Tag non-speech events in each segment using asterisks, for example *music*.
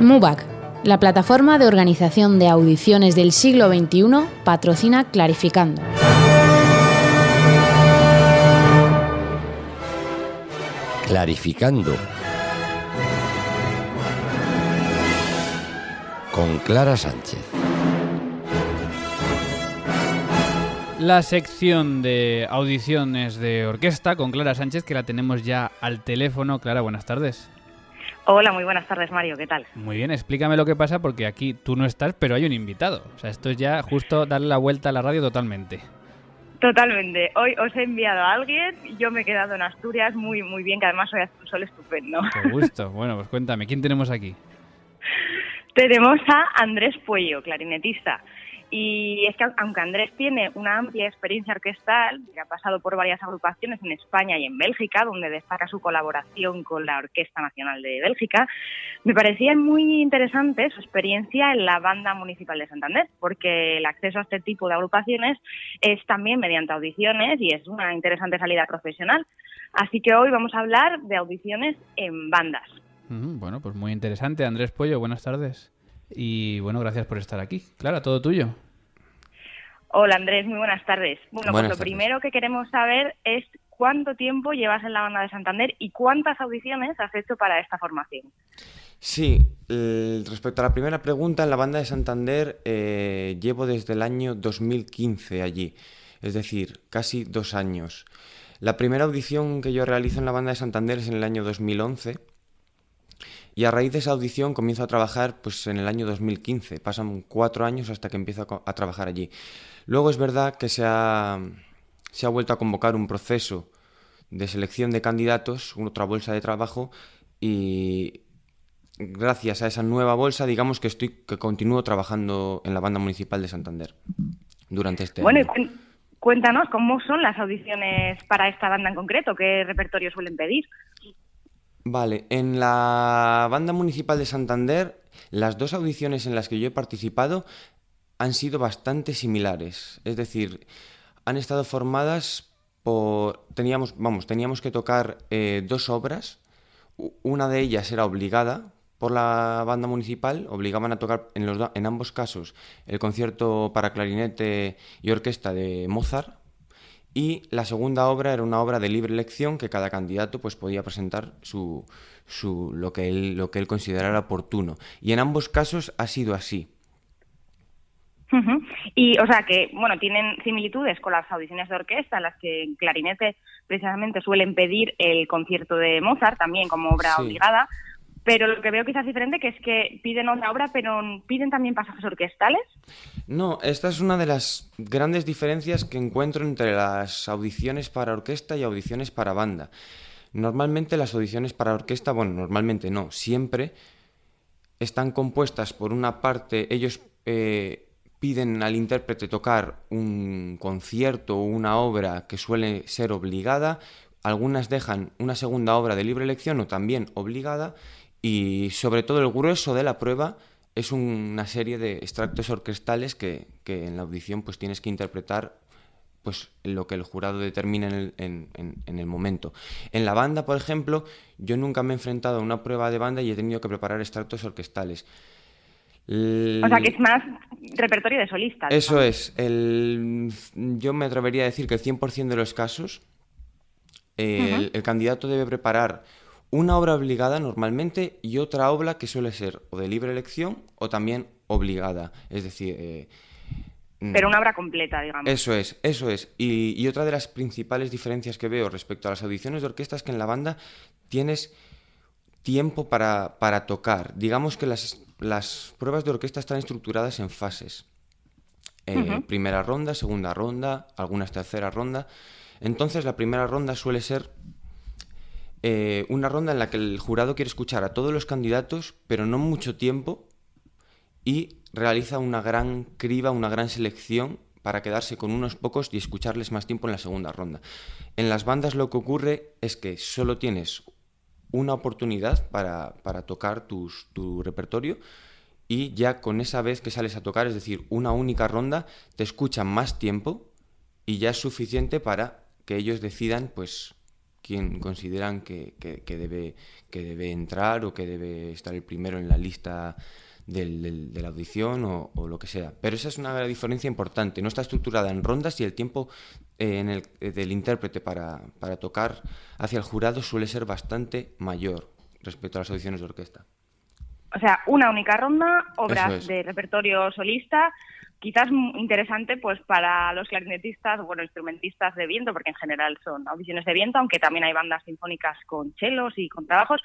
MUBAC, la plataforma de organización de audiciones del siglo XXI, patrocina Clarificando. Clarificando. Con Clara Sánchez. La sección de audiciones de orquesta con Clara Sánchez, que la tenemos ya al teléfono. Clara, buenas tardes. Hola, muy buenas tardes, Mario. ¿Qué tal? Muy bien, explícame lo que pasa porque aquí tú no estás, pero hay un invitado. O sea, esto es ya justo darle la vuelta a la radio totalmente. Totalmente. Hoy os he enviado a alguien, yo me he quedado en Asturias muy muy bien, que además hoy hace un sol estupendo. Qué gusto. Bueno, pues cuéntame, ¿quién tenemos aquí? *laughs* Tenemos a Andrés Puello, clarinetista. Y es que aunque Andrés tiene una amplia experiencia orquestal, que ha pasado por varias agrupaciones en España y en Bélgica, donde destaca su colaboración con la Orquesta Nacional de Bélgica, me parecía muy interesante su experiencia en la Banda Municipal de Santander, porque el acceso a este tipo de agrupaciones es también mediante audiciones y es una interesante salida profesional. Así que hoy vamos a hablar de audiciones en bandas. Bueno, pues muy interesante. Andrés Puello, buenas tardes. Y bueno, gracias por estar aquí. Clara, todo tuyo. Hola Andrés, muy buenas tardes. Bueno, pues lo primero que queremos saber es cuánto tiempo llevas en la banda de Santander y cuántas audiciones has hecho para esta formación. Sí, respecto a la primera pregunta, en la banda de Santander eh, llevo desde el año 2015 allí, es decir, casi dos años. La primera audición que yo realizo en la banda de Santander es en el año 2011 y a raíz de esa audición comienzo a trabajar pues, en el año 2015. Pasan cuatro años hasta que empiezo a, trabajar allí. Luego es verdad que se ha, se ha vuelto a convocar un proceso de selección de candidatos, otra bolsa de trabajo, y gracias a esa nueva bolsa, digamos que estoy que continúo trabajando en la banda municipal de Santander durante este bueno, año. cuéntanos cómo son las audiciones para esta banda en concreto, qué repertorio suelen pedir. Vale, en la banda municipal de Santander, las dos audiciones en las que yo he participado han sido bastante similares. Es decir, han estado formadas por. Teníamos, vamos, teníamos que tocar eh, dos obras. Una de ellas era obligada por la banda municipal, obligaban a tocar en, los en ambos casos el concierto para clarinete y orquesta de Mozart y la segunda obra era una obra de libre elección que cada candidato pues, podía presentar su, su, lo, que él, lo que él considerara oportuno. Y en ambos casos ha sido así. Y, o sea, que, bueno, tienen similitudes con las audiciones de orquesta, en las que en clarinete precisamente suelen pedir el concierto de Mozart también como obra obligada, pero lo que veo quizás diferente que es que piden otra obra, pero piden también pasajes orquestales. No, esta es una de las grandes diferencias que encuentro entre las audiciones para orquesta y audiciones para banda. Normalmente las audiciones para orquesta, bueno, normalmente no, siempre están compuestas por una parte, ellos eh, piden al intérprete tocar un concierto o una obra que suele ser obligada, algunas dejan una segunda obra de libre elección o también obligada, y sobre todo el grueso de la prueba es una serie de extractos orquestales que, en la audición pues tienes que interpretar pues lo que el jurado determina en el, momento. En la banda, por ejemplo, yo nunca me he enfrentado a una prueba de banda y he tenido que preparar extractos orquestales. O sea, que es más repertorio de solistas. Eso es. El, yo me atrevería a decir que el 100% de los casos, el, candidato debe preparar una obra obligada normalmente y otra obra que suele ser o de libre elección o también obligada. Es decir... Eh, mm, Pero una obra completa, digamos. Eso es, eso es. Y, otra de las principales diferencias que veo respecto a las audiciones de orquesta es que en la banda tienes tiempo para, para tocar. Digamos que las, las, pruebas de orquesta están estructuradas en fases. Eh, primera ronda, segunda ronda, algunas tercera ronda. Entonces la primera ronda suele ser eh, una ronda en la que el jurado quiere escuchar a todos los candidatos, pero no mucho tiempo, y realiza una gran criba, una gran selección para quedarse con unos pocos y escucharles más tiempo en la segunda ronda. En las bandas lo que ocurre es que solo tienes una oportunidad para, tocar tu repertorio y ya con esa vez que sales a tocar, es decir, una única ronda, te escuchan más tiempo y ya es suficiente para que ellos decidan pues quien consideran que, debe, que debe entrar o que debe estar el primero en la lista del, de la audición o, lo que sea. Pero esa es una diferencia importante. No está estructurada en rondas y el tiempo eh, en el, eh, del intérprete para, para tocar hacia el jurado suele ser bastante mayor respecto a las audiciones de orquesta. O sea, una única ronda, obras de repertorio solista, quizás interesante pues para los clarinetistas, bueno, instrumentistas de viento, porque en general son audiciones de viento, aunque también hay bandas sinfónicas con chelos y con trabajos,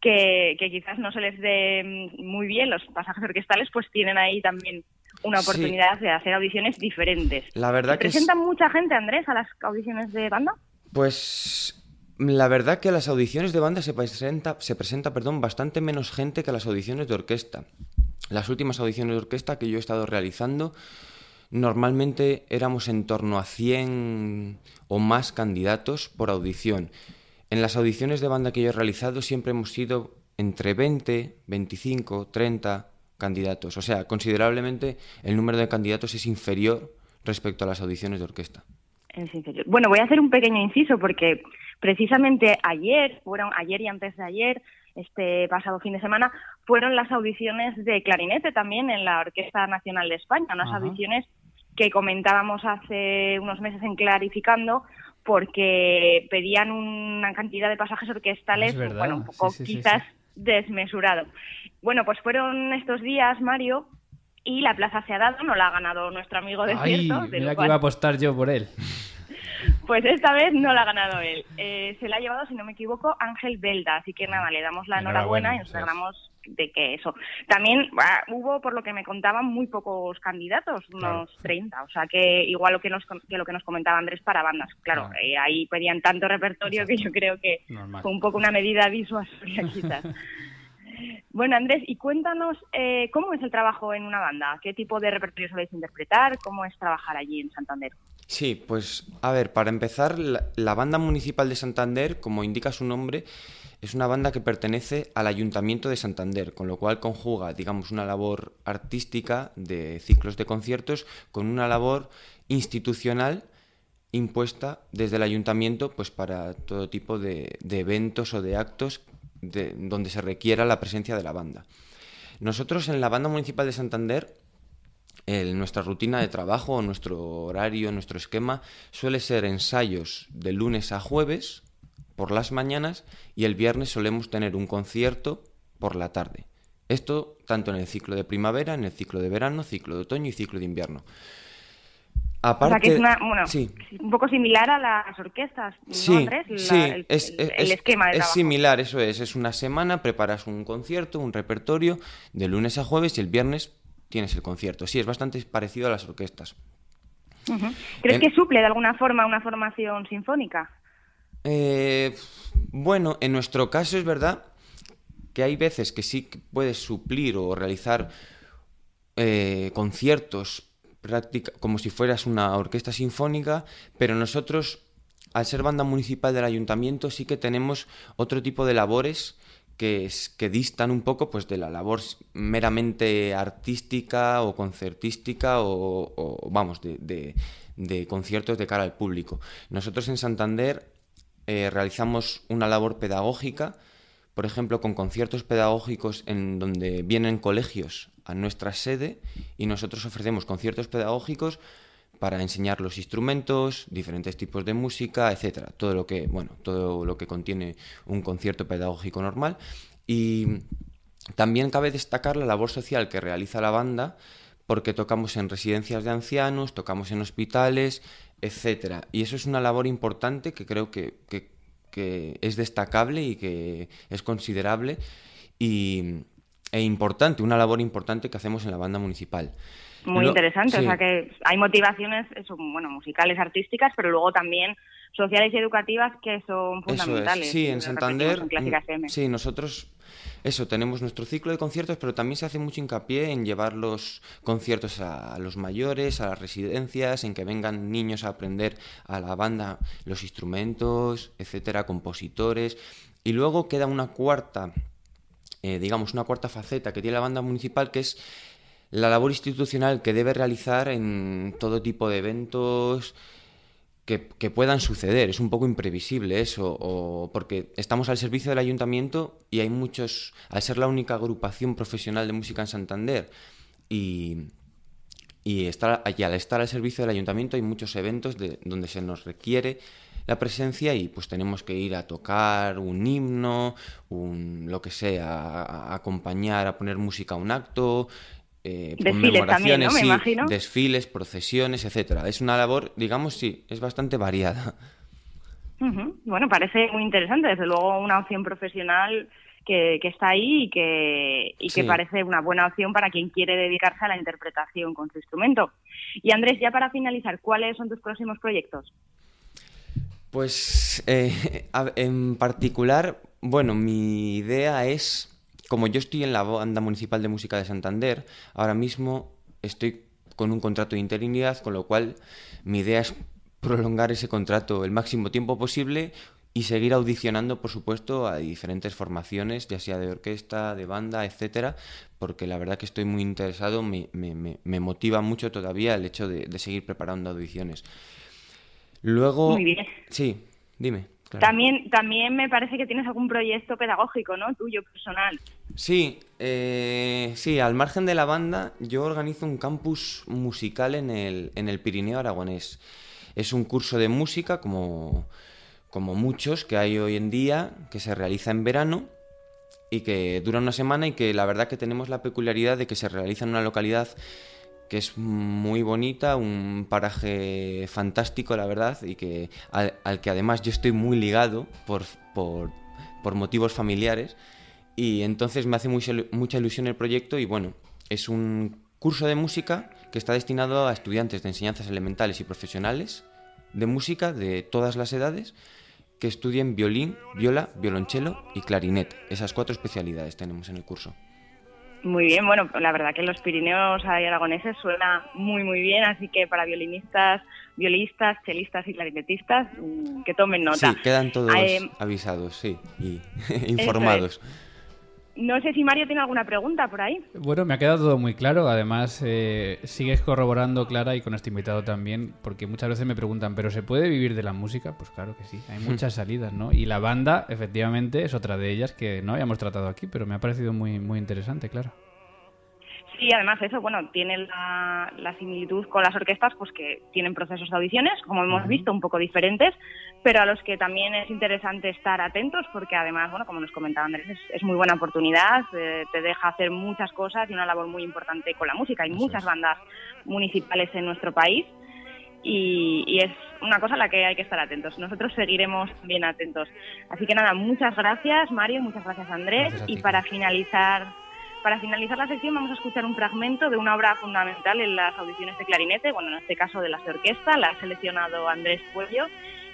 que, quizás no se les dé muy bien los pasajes orquestales, pues tienen ahí también una oportunidad de hacer audiciones diferentes. La verdad que ¿Presentan mucha gente, Andrés, a las audiciones de banda? Pues la verdad que a las audiciones de banda se presenta, se presenta perdón, bastante menos gente que a las audiciones de orquesta. Las últimas audiciones de orquesta que yo he estado realizando, normalmente éramos en torno a 100 o más candidatos por audición. En las audiciones de banda que yo he realizado siempre hemos sido entre 20, 25, 30 candidatos. O sea, considerablemente el número de candidatos es inferior respecto a las audiciones de orquesta. Es inferior. Bueno, voy a hacer un pequeño inciso porque precisamente ayer, fueron ayer y antes de ayer, este pasado fin de semana, fueron las audiciones de clarinete también en la Orquesta Nacional de España, unas audiciones que comentábamos hace unos meses en Clarificando, porque pedían una cantidad de pasajes orquestales, bueno, un poco quizás desmesurado. Bueno, pues fueron estos días, Mario, y la plaza se ha dado, no la ha ganado nuestro amigo de Ay, mira que iba a apostar yo por él. Pues esta vez no la ha ganado él. Eh, se la ha llevado, si no me equivoco, Ángel Belda. Así que nada, le damos la enhorabuena, y nos alegramos de que eso. También hubo, por lo que me contaban, muy pocos candidatos, unos 30. O sea que igual lo que nos, que lo que nos comentaba Andrés para bandas. Claro, eh, ahí pedían tanto repertorio que yo creo que fue un poco una medida disuasoria *laughs* quizás. Bueno, Andrés, y cuéntanos eh, cómo es el trabajo en una banda, qué tipo de repertorio soléis interpretar, cómo es trabajar allí en Santander. Sí, pues a ver, para empezar, la, banda municipal de Santander, como indica su nombre, es una banda que pertenece al Ayuntamiento de Santander, con lo cual conjuga, digamos, una labor artística de ciclos de conciertos con una labor institucional impuesta desde el ayuntamiento pues para todo tipo de, de eventos o de actos donde se requiera la presencia de la banda. Nosotros en la banda municipal de Santander, nuestra rutina de trabajo, nuestro horario, nuestro esquema suele ser ensayos de lunes a jueves por las mañanas y el viernes solemos tener un concierto por la tarde. Esto tanto en el ciclo de primavera, en el ciclo de verano, ciclo de otoño y ciclo de invierno. Aparte, es un poco similar a las orquestas, ¿no, sí, el, es, esquema de Es similar, eso es. Es una semana, preparas un concierto, un repertorio, de lunes a jueves y el viernes tienes el concierto. Sí, es bastante parecido a las orquestas. ¿Crees que suple de alguna forma una formación sinfónica? Eh, bueno, en nuestro caso es verdad que hay veces que sí puedes suplir o realizar eh, conciertos práctica, como si fueras una orquesta sinfónica, pero nosotros, al ser banda municipal del ayuntamiento, sí que tenemos otro tipo de labores que, distan un poco pues, de la labor meramente artística o concertística o, vamos, de, conciertos de cara al público. Nosotros en Santander eh, realizamos una labor pedagógica, por ejemplo, con conciertos pedagógicos en donde vienen colegios a nuestra sede y nosotros ofrecemos conciertos pedagógicos para enseñar los instrumentos, diferentes tipos de música, etcétera, todo lo que, bueno, todo lo que contiene un concierto pedagógico normal. Y también cabe destacar la labor social que realiza la banda porque tocamos en residencias de ancianos, tocamos en hospitales, etcétera. Y eso es una labor importante que creo que, que, que es destacable y que es considerable. Y, e importante, una labor importante que hacemos en la banda municipal. Muy interesante, o sea que hay motivaciones, eso, bueno, musicales, artísticas, pero luego también sociales y educativas que son fundamentales. Sí, en Santander, mm, sí, nosotros eso, tenemos nuestro ciclo de conciertos, pero también se hace mucho hincapié en llevar los conciertos a los mayores, a las residencias, en que vengan niños a aprender a la banda los instrumentos, etcétera, compositores. Y luego queda una cuarta eh, digamos, una cuarta faceta que tiene la banda municipal, que es la labor institucional que debe realizar en todo tipo de eventos que, puedan suceder. Es un poco imprevisible eso, porque estamos al servicio del ayuntamiento y hay muchos, al ser la única agrupación profesional de música en Santander y, y, estar, y al estar al servicio del ayuntamiento hay muchos eventos de, donde se nos requiere la presencia y pues tenemos que ir a tocar un himno, un, lo que sea, a acompañar, a poner música a un acto, eh, conmemoraciones, desfiles, procesiones, etcétera. Es una labor, digamos, sí, es bastante variada. Bueno, parece muy interesante, desde luego una opción profesional que, está ahí y que, y que parece una buena opción para quien quiere dedicarse a la interpretación con su instrumento. Y Andrés, ya para finalizar, ¿cuáles son tus próximos proyectos? Pues eh, *laughs* en particular, bueno, mi idea es como yo estoy en la banda municipal de música de Santander, ahora mismo estoy con un contrato de interinidad, con lo cual mi idea es prolongar ese contrato el máximo tiempo posible y seguir audicionando, por supuesto, a diferentes formaciones, ya sea de orquesta, de banda, etcétera, porque la verdad que estoy muy interesado, me, motiva mucho todavía el hecho de seguir preparando audiciones. Luego. Muy bien. Sí, dime. También, también me parece que tienes algún proyecto pedagógico, ¿no? Tuyo, personal. Sí, eh, sí, al margen de la banda, yo organizo un campus musical en el, en el Pirineo Aragonés. Es un curso de música, como, como muchos que hay hoy en día, que se realiza en verano y que dura una semana y que la verdad que tenemos la peculiaridad de que se realiza en una localidad que es muy bonita, un paraje fantástico, la verdad, y que al, que además yo estoy muy ligado por, por, motivos familiares. Y entonces me hace mucha ilusión el proyecto y bueno, es un curso de música que está destinado a estudiantes de enseñanzas elementales y profesionales de música de todas las edades que estudien violín, viola, violonchelo y clarinete. Esas cuatro especialidades tenemos en el curso. Muy bien, bueno, la verdad que los Pirineos aragoneses suena muy, muy bien, así que para violinistas, violistas, chelistas y clarinetistas, mm, que tomen nota. Sí, quedan todos eh, avisados, sí, y *laughs* informados. No sé si Mario tiene alguna pregunta por ahí. Bueno, me ha quedado todo muy claro. Además, eh, sigues corroborando, Clara, y con este invitado también, porque muchas veces me preguntan, ¿pero se puede vivir de la música? Pues claro que sí, hay *laughs* muchas salidas, ¿no? Y la banda, efectivamente, es otra de ellas que no habíamos tratado aquí, pero me ha parecido muy, muy interesante, claro. Y además eso, bueno, tiene la, similitud con las orquestas, pues que tienen procesos de audiciones, como hemos visto, un poco diferentes, pero a los que también es interesante estar atentos, porque además, bueno, como nos comentaba Andrés, es, muy buena oportunidad, eh, te deja hacer muchas cosas y una labor muy importante con la música. Hay muchas bandas municipales en nuestro país y, es una cosa a la que hay que estar atentos. Nosotros seguiremos bien atentos. Así que nada, muchas gracias Mario, muchas gracias Andrés. y para finalizar para finalizar la sección vamos a escuchar un fragmento de una obra fundamental en las audiciones de clarinete, bueno, en este caso de las de orquesta, la ha seleccionado Andrés Puello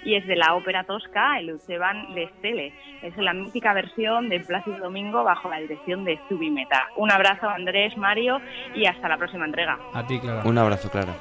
y es de la ópera tosca El Uceban de Estele. Es la mítica versión de Plácido Domingo bajo la dirección de Zubimeta. Un abrazo Andrés, Mario y hasta la próxima entrega. A ti, Clara. Un abrazo, Clara.